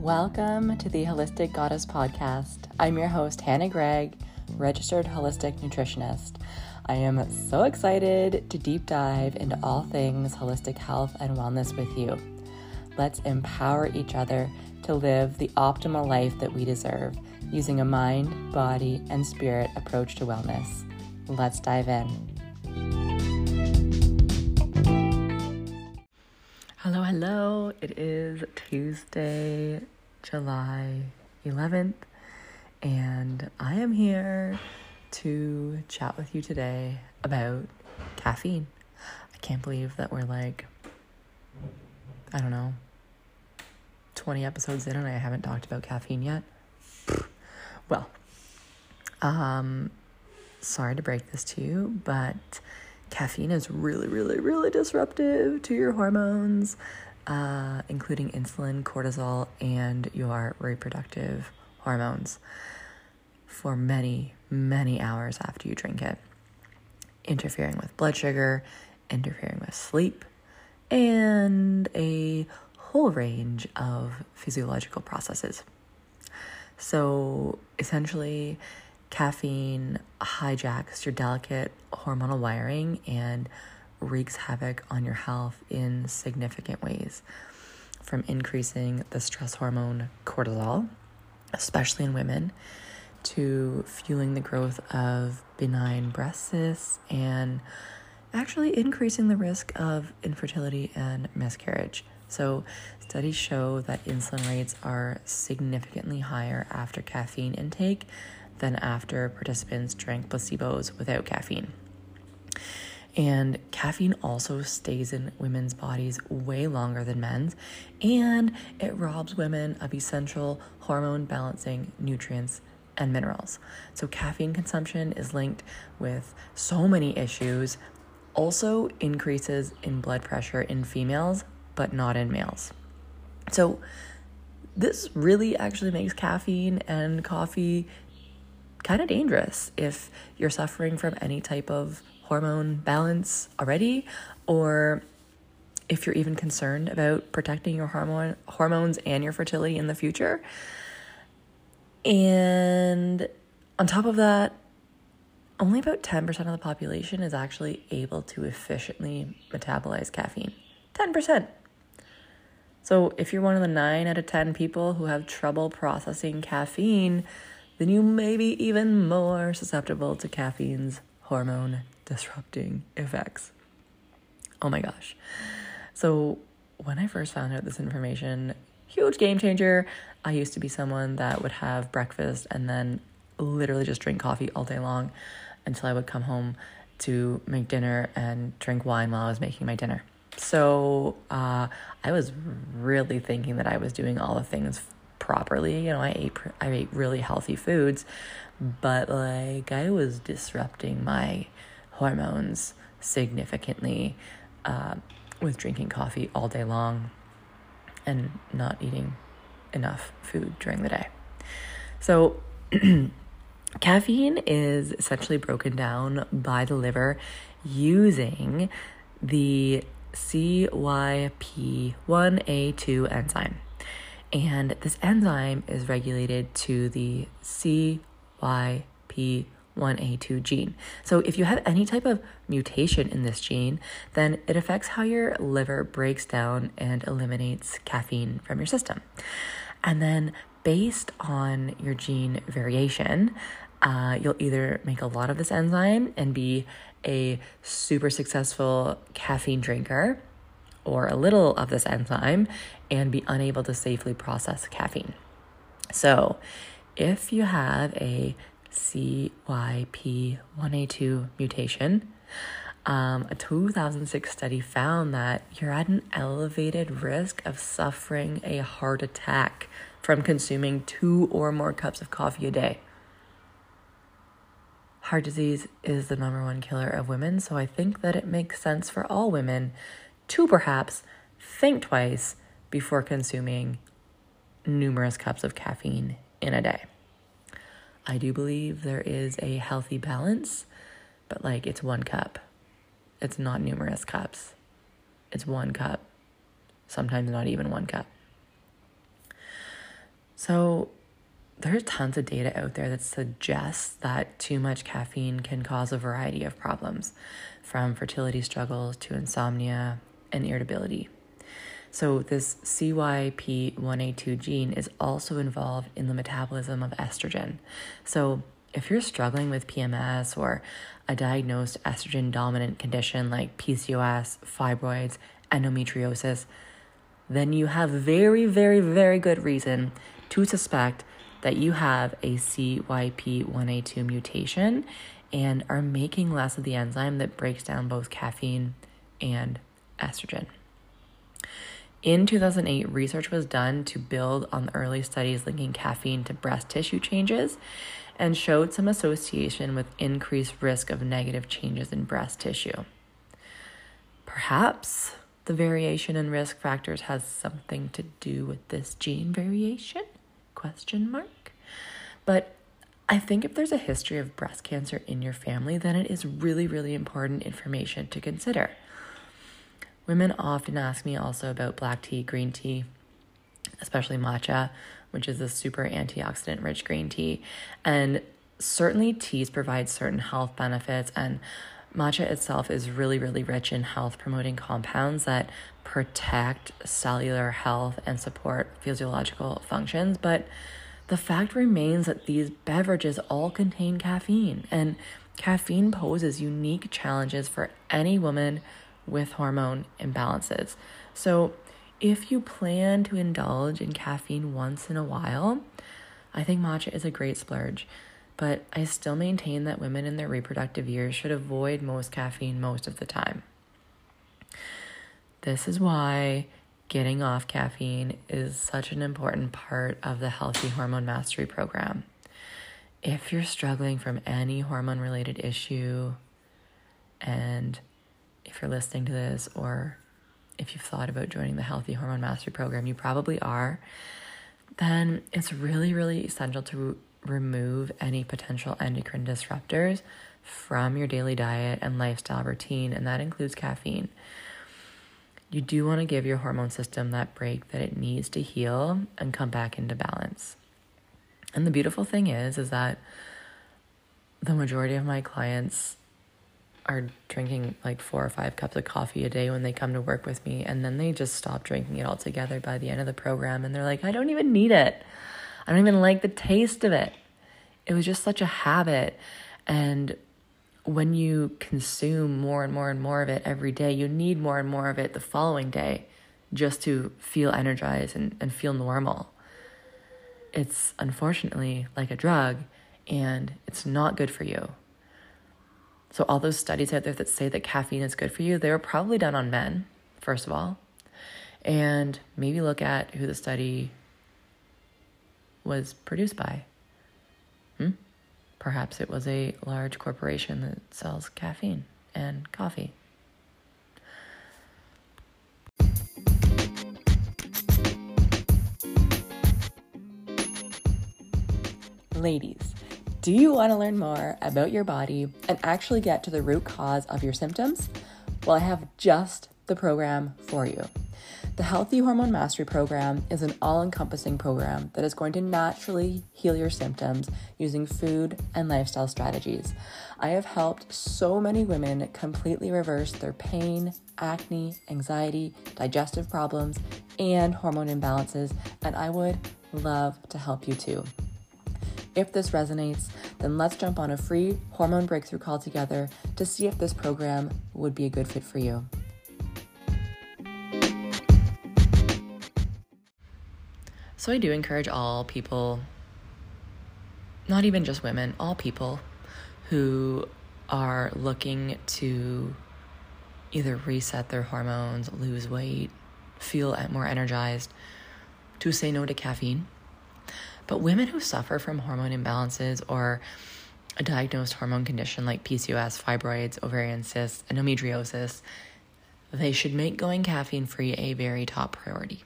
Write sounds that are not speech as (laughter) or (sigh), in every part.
Welcome to the Holistic Goddess Podcast. I'm your host, Hannah Gregg, registered holistic nutritionist. I am so excited to deep dive into all things holistic health and wellness with you. Let's empower each other to live the optimal life that we deserve using a mind, body, and spirit approach to wellness. Let's dive in. Hello, hello. It is Tuesday, July 11th, and I am here to chat with you today about caffeine. I can't believe that we're like, I don't know, 20 episodes in and I haven't talked about caffeine yet. Well, um, sorry to break this to you, but caffeine is really, really, really disruptive to your hormones, uh, including insulin, cortisol, and your reproductive hormones for many, many hours after you drink it, interfering with blood sugar, interfering with sleep, and a whole range of physiological processes. So essentially, caffeine hijacks your delicate hormonal wiring and wreaks havoc on your health in significant ways. From increasing the stress hormone cortisol, especially in women, to fueling the growth of benign breast cysts and actually increasing the risk of infertility and miscarriage. So, studies show that insulin rates are significantly higher after caffeine intake than after participants drank placebos without caffeine. And caffeine also stays in women's bodies way longer than men's, and it robs women of essential hormone balancing nutrients and minerals. So, caffeine consumption is linked with so many issues, also increases in blood pressure in females, but not in males. So, this really actually makes caffeine and coffee kind of dangerous if you're suffering from any type of hormone balance already or if you're even concerned about protecting your hormone hormones and your fertility in the future. And on top of that, only about 10% of the population is actually able to efficiently metabolize caffeine. 10%. So if you're one of the 9 out of 10 people who have trouble processing caffeine, then you may be even more susceptible to caffeine's hormone disrupting effects. Oh my gosh. So, when I first found out this information, huge game changer. I used to be someone that would have breakfast and then literally just drink coffee all day long until I would come home to make dinner and drink wine while I was making my dinner. So uh, I was really thinking that I was doing all the things properly. You know, I ate I ate really healthy foods, but like I was disrupting my hormones significantly uh, with drinking coffee all day long and not eating enough food during the day. So, (clears throat) caffeine is essentially broken down by the liver using the CYP1A2 enzyme. And this enzyme is regulated to the CYP1A2 gene. So, if you have any type of mutation in this gene, then it affects how your liver breaks down and eliminates caffeine from your system. And then, based on your gene variation, uh, you'll either make a lot of this enzyme and be a super successful caffeine drinker or a little of this enzyme and be unable to safely process caffeine. So, if you have a CYP1A2 mutation, um, a 2006 study found that you're at an elevated risk of suffering a heart attack from consuming two or more cups of coffee a day. Heart disease is the number one killer of women, so I think that it makes sense for all women to perhaps think twice before consuming numerous cups of caffeine in a day. I do believe there is a healthy balance, but like it's one cup. It's not numerous cups. It's one cup. Sometimes not even one cup. So, there's tons of data out there that suggests that too much caffeine can cause a variety of problems, from fertility struggles to insomnia and irritability. So, this CYP1A2 gene is also involved in the metabolism of estrogen. So, if you're struggling with PMS or a diagnosed estrogen dominant condition like PCOS, fibroids, endometriosis, then you have very, very, very good reason to suspect that you have a CYP1A2 mutation and are making less of the enzyme that breaks down both caffeine and estrogen. In 2008, research was done to build on the early studies linking caffeine to breast tissue changes and showed some association with increased risk of negative changes in breast tissue. Perhaps the variation in risk factors has something to do with this gene variation? Question mark. But I think if there's a history of breast cancer in your family, then it is really, really important information to consider. Women often ask me also about black tea, green tea, especially matcha, which is a super antioxidant rich green tea. And certainly, teas provide certain health benefits, and matcha itself is really, really rich in health promoting compounds that protect cellular health and support physiological functions. But the fact remains that these beverages all contain caffeine, and caffeine poses unique challenges for any woman with hormone imbalances. So, if you plan to indulge in caffeine once in a while, I think matcha is a great splurge. But I still maintain that women in their reproductive years should avoid most caffeine most of the time. This is why getting off caffeine is such an important part of the Healthy Hormone Mastery Program. If you're struggling from any hormone related issue, and if you're listening to this or if you've thought about joining the Healthy Hormone Mastery Program, you probably are, then it's really, really essential to re- remove any potential endocrine disruptors from your daily diet and lifestyle routine, and that includes caffeine. You do want to give your hormone system that break that it needs to heal and come back into balance. And the beautiful thing is is that the majority of my clients are drinking like four or five cups of coffee a day when they come to work with me and then they just stop drinking it altogether by the end of the program and they're like I don't even need it. I don't even like the taste of it. It was just such a habit and when you consume more and more and more of it every day, you need more and more of it the following day just to feel energized and, and feel normal. It's unfortunately like a drug and it's not good for you. So, all those studies out there that say that caffeine is good for you, they were probably done on men, first of all. And maybe look at who the study was produced by. Hmm? Perhaps it was a large corporation that sells caffeine and coffee. Ladies, do you want to learn more about your body and actually get to the root cause of your symptoms? Well, I have just the program for you. The Healthy Hormone Mastery Program is an all encompassing program that is going to naturally heal your symptoms using food and lifestyle strategies. I have helped so many women completely reverse their pain, acne, anxiety, digestive problems, and hormone imbalances, and I would love to help you too. If this resonates, then let's jump on a free hormone breakthrough call together to see if this program would be a good fit for you. So, I do encourage all people, not even just women, all people who are looking to either reset their hormones, lose weight, feel more energized, to say no to caffeine but women who suffer from hormone imbalances or a diagnosed hormone condition like PCOS, fibroids, ovarian cysts, endometriosis, they should make going caffeine free a very top priority.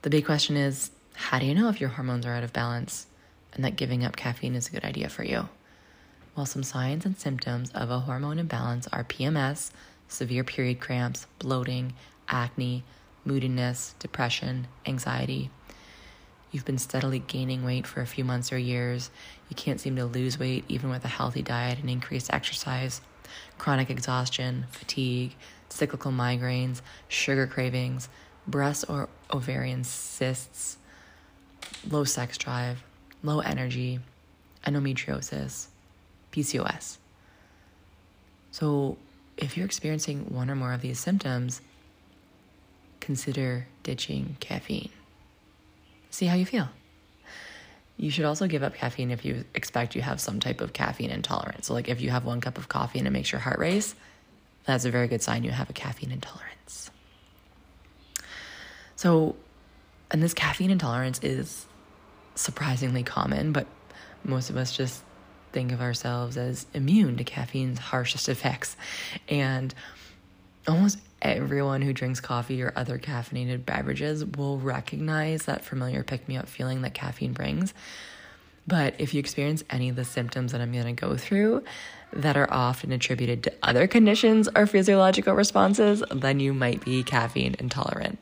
The big question is how do you know if your hormones are out of balance and that giving up caffeine is a good idea for you? Well, some signs and symptoms of a hormone imbalance are PMS, severe period cramps, bloating, acne, moodiness, depression, anxiety, you've been steadily gaining weight for a few months or years, you can't seem to lose weight even with a healthy diet and increased exercise, chronic exhaustion, fatigue, cyclical migraines, sugar cravings, breast or ovarian cysts, low sex drive, low energy, endometriosis, PCOS. So, if you're experiencing one or more of these symptoms, consider ditching caffeine. See how you feel. You should also give up caffeine if you expect you have some type of caffeine intolerance. So, like if you have one cup of coffee and it makes your heart race, that's a very good sign you have a caffeine intolerance. So, and this caffeine intolerance is surprisingly common, but most of us just think of ourselves as immune to caffeine's harshest effects. And almost everyone who drinks coffee or other caffeinated beverages will recognize that familiar pick me up feeling that caffeine brings. But if you experience any of the symptoms that I'm going to go through that are often attributed to other conditions or physiological responses, then you might be caffeine intolerant.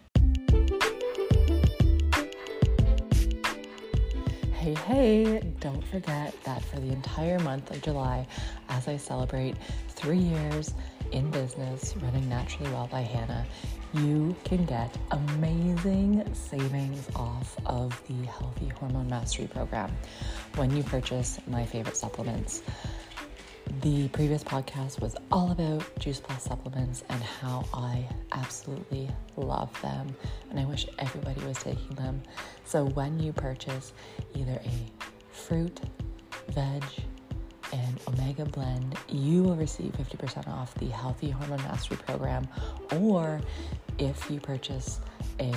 Hey, hey, don't forget that for the entire month of July, as I celebrate three years in business running Naturally Well by Hannah, you can get amazing savings off of the Healthy Hormone Mastery Program when you purchase my favorite supplements. The previous podcast was all about Juice Plus supplements and how I absolutely love them, and I wish everybody was taking them. So, when you purchase either a fruit, veg, and omega blend, you will receive 50% off the Healthy Hormone Mastery Program. Or if you purchase a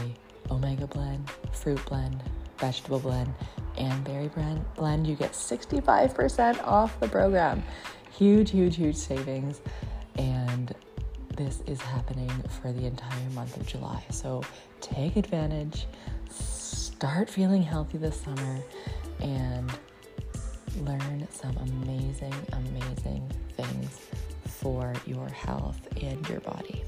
omega blend, fruit blend, vegetable blend, and berry blend, blend you get 65% off the program. Huge, huge, huge savings. And this is happening for the entire month of July. So take advantage, start feeling healthy this summer, amazing, amazing things for your health and your body.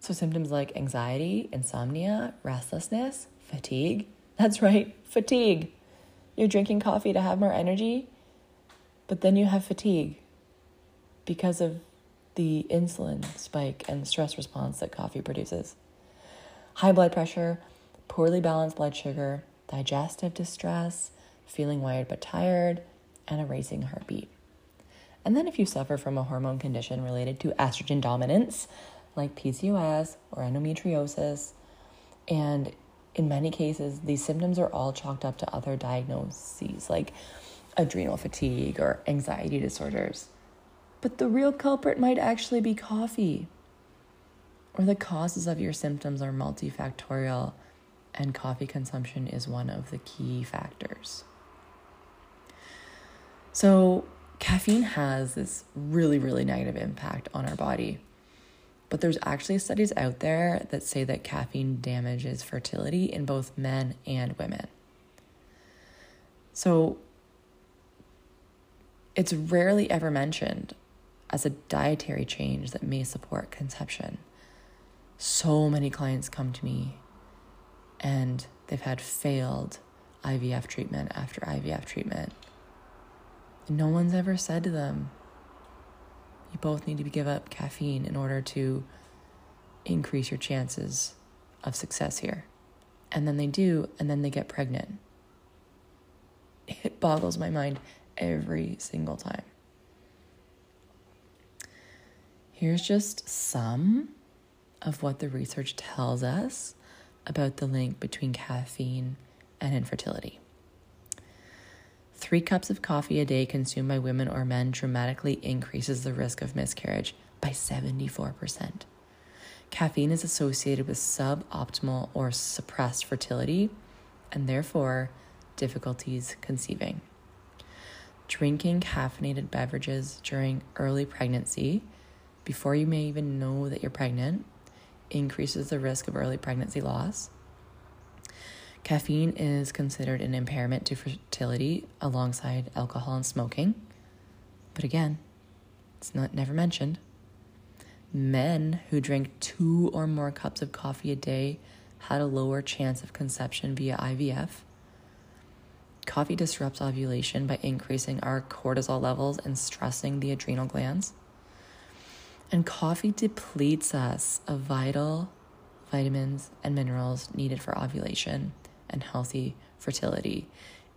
So, symptoms like anxiety, insomnia, restlessness, fatigue that's right, fatigue. You're drinking coffee to have more energy, but then you have fatigue because of the insulin spike and stress response that coffee produces. High blood pressure, poorly balanced blood sugar, digestive distress, feeling wired but tired, and a racing heartbeat. And then, if you suffer from a hormone condition related to estrogen dominance, like PCOS or endometriosis, and in many cases, these symptoms are all chalked up to other diagnoses like adrenal fatigue or anxiety disorders. But the real culprit might actually be coffee. Or the causes of your symptoms are multifactorial, and coffee consumption is one of the key factors. So, caffeine has this really, really negative impact on our body. But there's actually studies out there that say that caffeine damages fertility in both men and women. So it's rarely ever mentioned as a dietary change that may support conception. So many clients come to me and they've had failed IVF treatment after IVF treatment. And no one's ever said to them, you both need to give up caffeine in order to increase your chances of success here. And then they do, and then they get pregnant. It boggles my mind every single time. Here's just some of what the research tells us about the link between caffeine and infertility. Three cups of coffee a day consumed by women or men dramatically increases the risk of miscarriage by 74%. Caffeine is associated with suboptimal or suppressed fertility and therefore difficulties conceiving. Drinking caffeinated beverages during early pregnancy, before you may even know that you're pregnant, increases the risk of early pregnancy loss Caffeine is considered an impairment to fertility alongside alcohol and smoking. But again, it's not never mentioned. Men who drink two or more cups of coffee a day had a lower chance of conception via IVF. Coffee disrupts ovulation by increasing our cortisol levels and stressing the adrenal glands. And coffee depletes us of vital vitamins and minerals needed for ovulation and healthy fertility,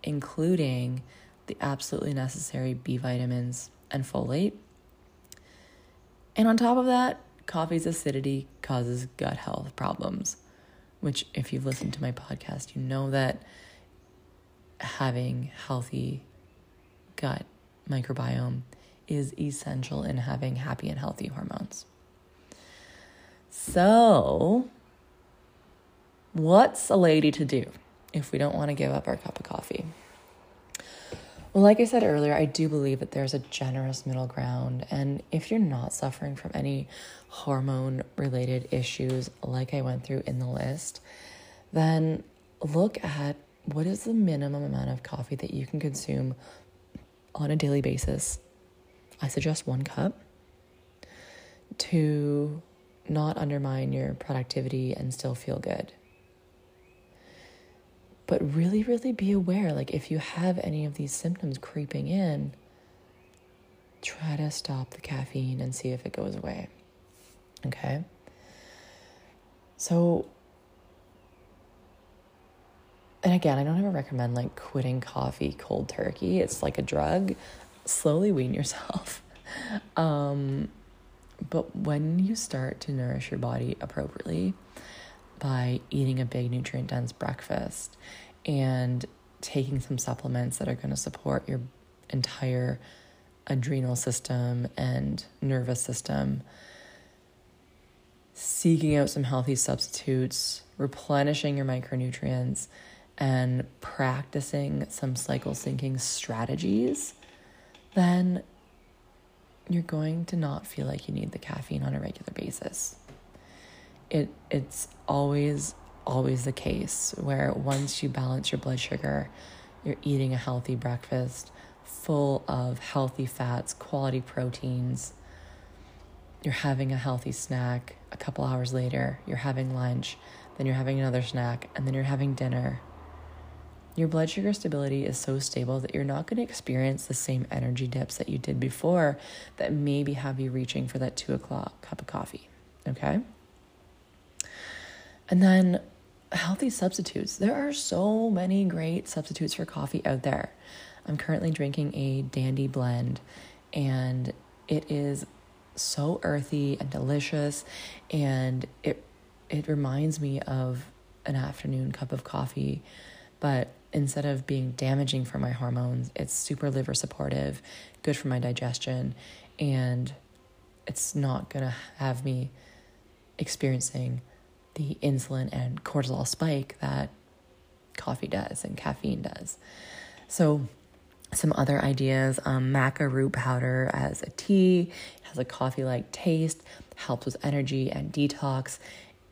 including the absolutely necessary B vitamins and folate. And on top of that, coffee's acidity causes gut health problems, which, if you've listened to my podcast, you know that having healthy gut microbiome is essential in having happy and healthy hormones. So, what's a lady to do if we don't want to give up our cup of coffee? Well, like I said earlier, I do believe that there's a generous middle ground. And if you're not suffering from any hormone related issues like I went through in the list, then look at what is the minimum amount of coffee that you can consume on a daily basis. I suggest one cup to not undermine your productivity and still feel good. But really, really be aware like, if you have any of these symptoms creeping in, try to stop the caffeine and see if it goes away. Okay? So, and again, I don't ever recommend like quitting coffee cold turkey. It's like a drug. Slowly wean yourself. (laughs) um, but when you start to nourish your body appropriately, by eating a big nutrient dense breakfast and taking some supplements that are going to support your entire adrenal system and nervous system, seeking out some healthy substitutes, replenishing your micronutrients, and practicing some cycle syncing strategies, then you're going to not feel like you need the caffeine on a regular basis it it's always always the case where once you balance your blood sugar, you're eating a healthy breakfast full of healthy fats, quality proteins. You're having a healthy snack. A couple hours later, you're having lunch, then you're having another snack, and then you're having dinner. Your blood sugar stability is so stable that you're not going to experience the same energy dips that you did before that maybe have you reaching for that two o'clock cup of coffee. Okay? And then healthy substitutes. There are so many great substitutes for coffee out there. I'm currently drinking a dandy blend, and it is so earthy and delicious, and it it reminds me of an afternoon cup of coffee, but instead of being damaging for my hormones, it's super liver supportive, good for my digestion, and it's not gonna have me experiencing the insulin and cortisol spike that coffee does and caffeine does. So, some other ideas um, maca root powder as a tea has a coffee like taste, helps with energy and detox,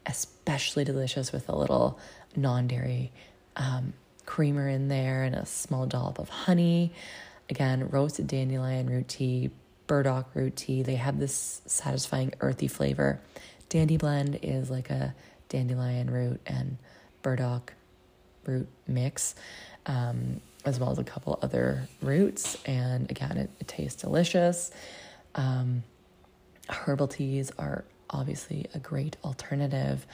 especially delicious with a little non dairy um, creamer in there and a small dollop of honey. Again, roasted dandelion root tea, burdock root tea, they have this satisfying earthy flavor. Dandy blend is like a dandelion root and burdock root mix, um, as well as a couple other roots. And again, it, it tastes delicious. Um, herbal teas are obviously a great alternative.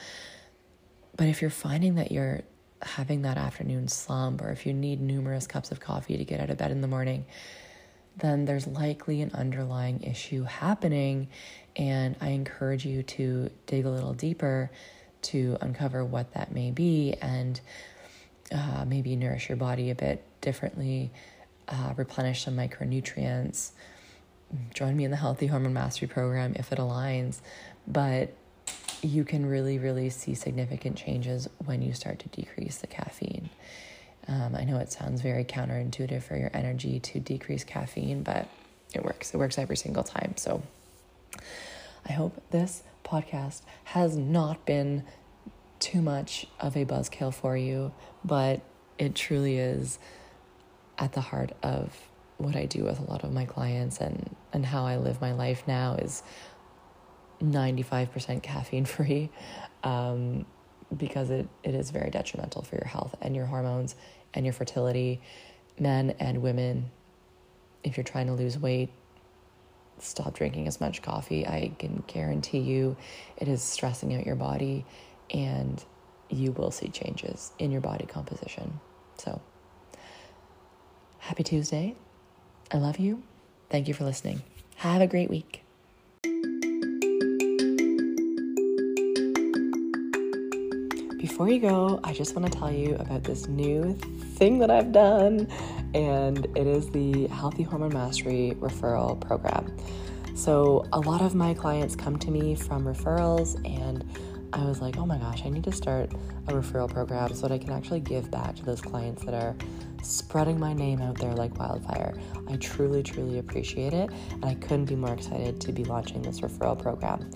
But if you're finding that you're having that afternoon slump, or if you need numerous cups of coffee to get out of bed in the morning, then there's likely an underlying issue happening. And I encourage you to dig a little deeper to uncover what that may be and uh, maybe nourish your body a bit differently, uh, replenish some micronutrients. Join me in the Healthy Hormone Mastery Program if it aligns. But you can really, really see significant changes when you start to decrease the caffeine. Um, I know it sounds very counterintuitive for your energy to decrease caffeine, but it works. It works every single time. So I hope this podcast has not been too much of a buzzkill for you, but it truly is at the heart of what I do with a lot of my clients and and how I live my life now is 95% caffeine free um, because it, it is very detrimental for your health and your hormones and your fertility. Men and women, if you're trying to lose weight, stop drinking as much coffee. I can guarantee you it is stressing out your body and you will see changes in your body composition. So, happy Tuesday. I love you. Thank you for listening. Have a great week. Before you go, I just want to tell you about this new thing that I've done, and it is the Healthy Hormone Mastery Referral Program. So, a lot of my clients come to me from referrals, and I was like, oh my gosh, I need to start a referral program so that I can actually give back to those clients that are spreading my name out there like wildfire. I truly, truly appreciate it, and I couldn't be more excited to be launching this referral program.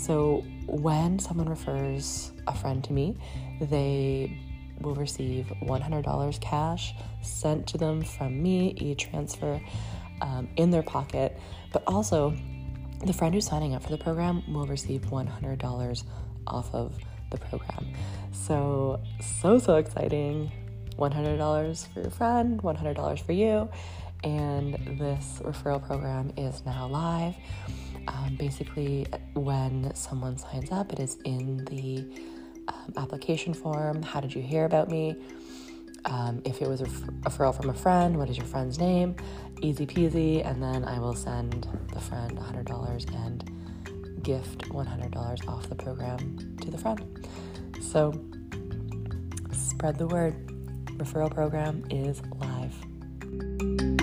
So, when someone refers a friend to me, they will receive $100 cash sent to them from me, e transfer um, in their pocket, but also the friend who's signing up for the program will receive $100 off of the program. So, so, so exciting. $100 for your friend, $100 for you. And this referral program is now live. Um, basically, when someone signs up, it is in the um, application form. How did you hear about me? Um, if it was a referral from a friend, what is your friend's name? Easy peasy. And then I will send the friend $100 and gift $100 off the program to the friend. So spread the word. Referral program is live.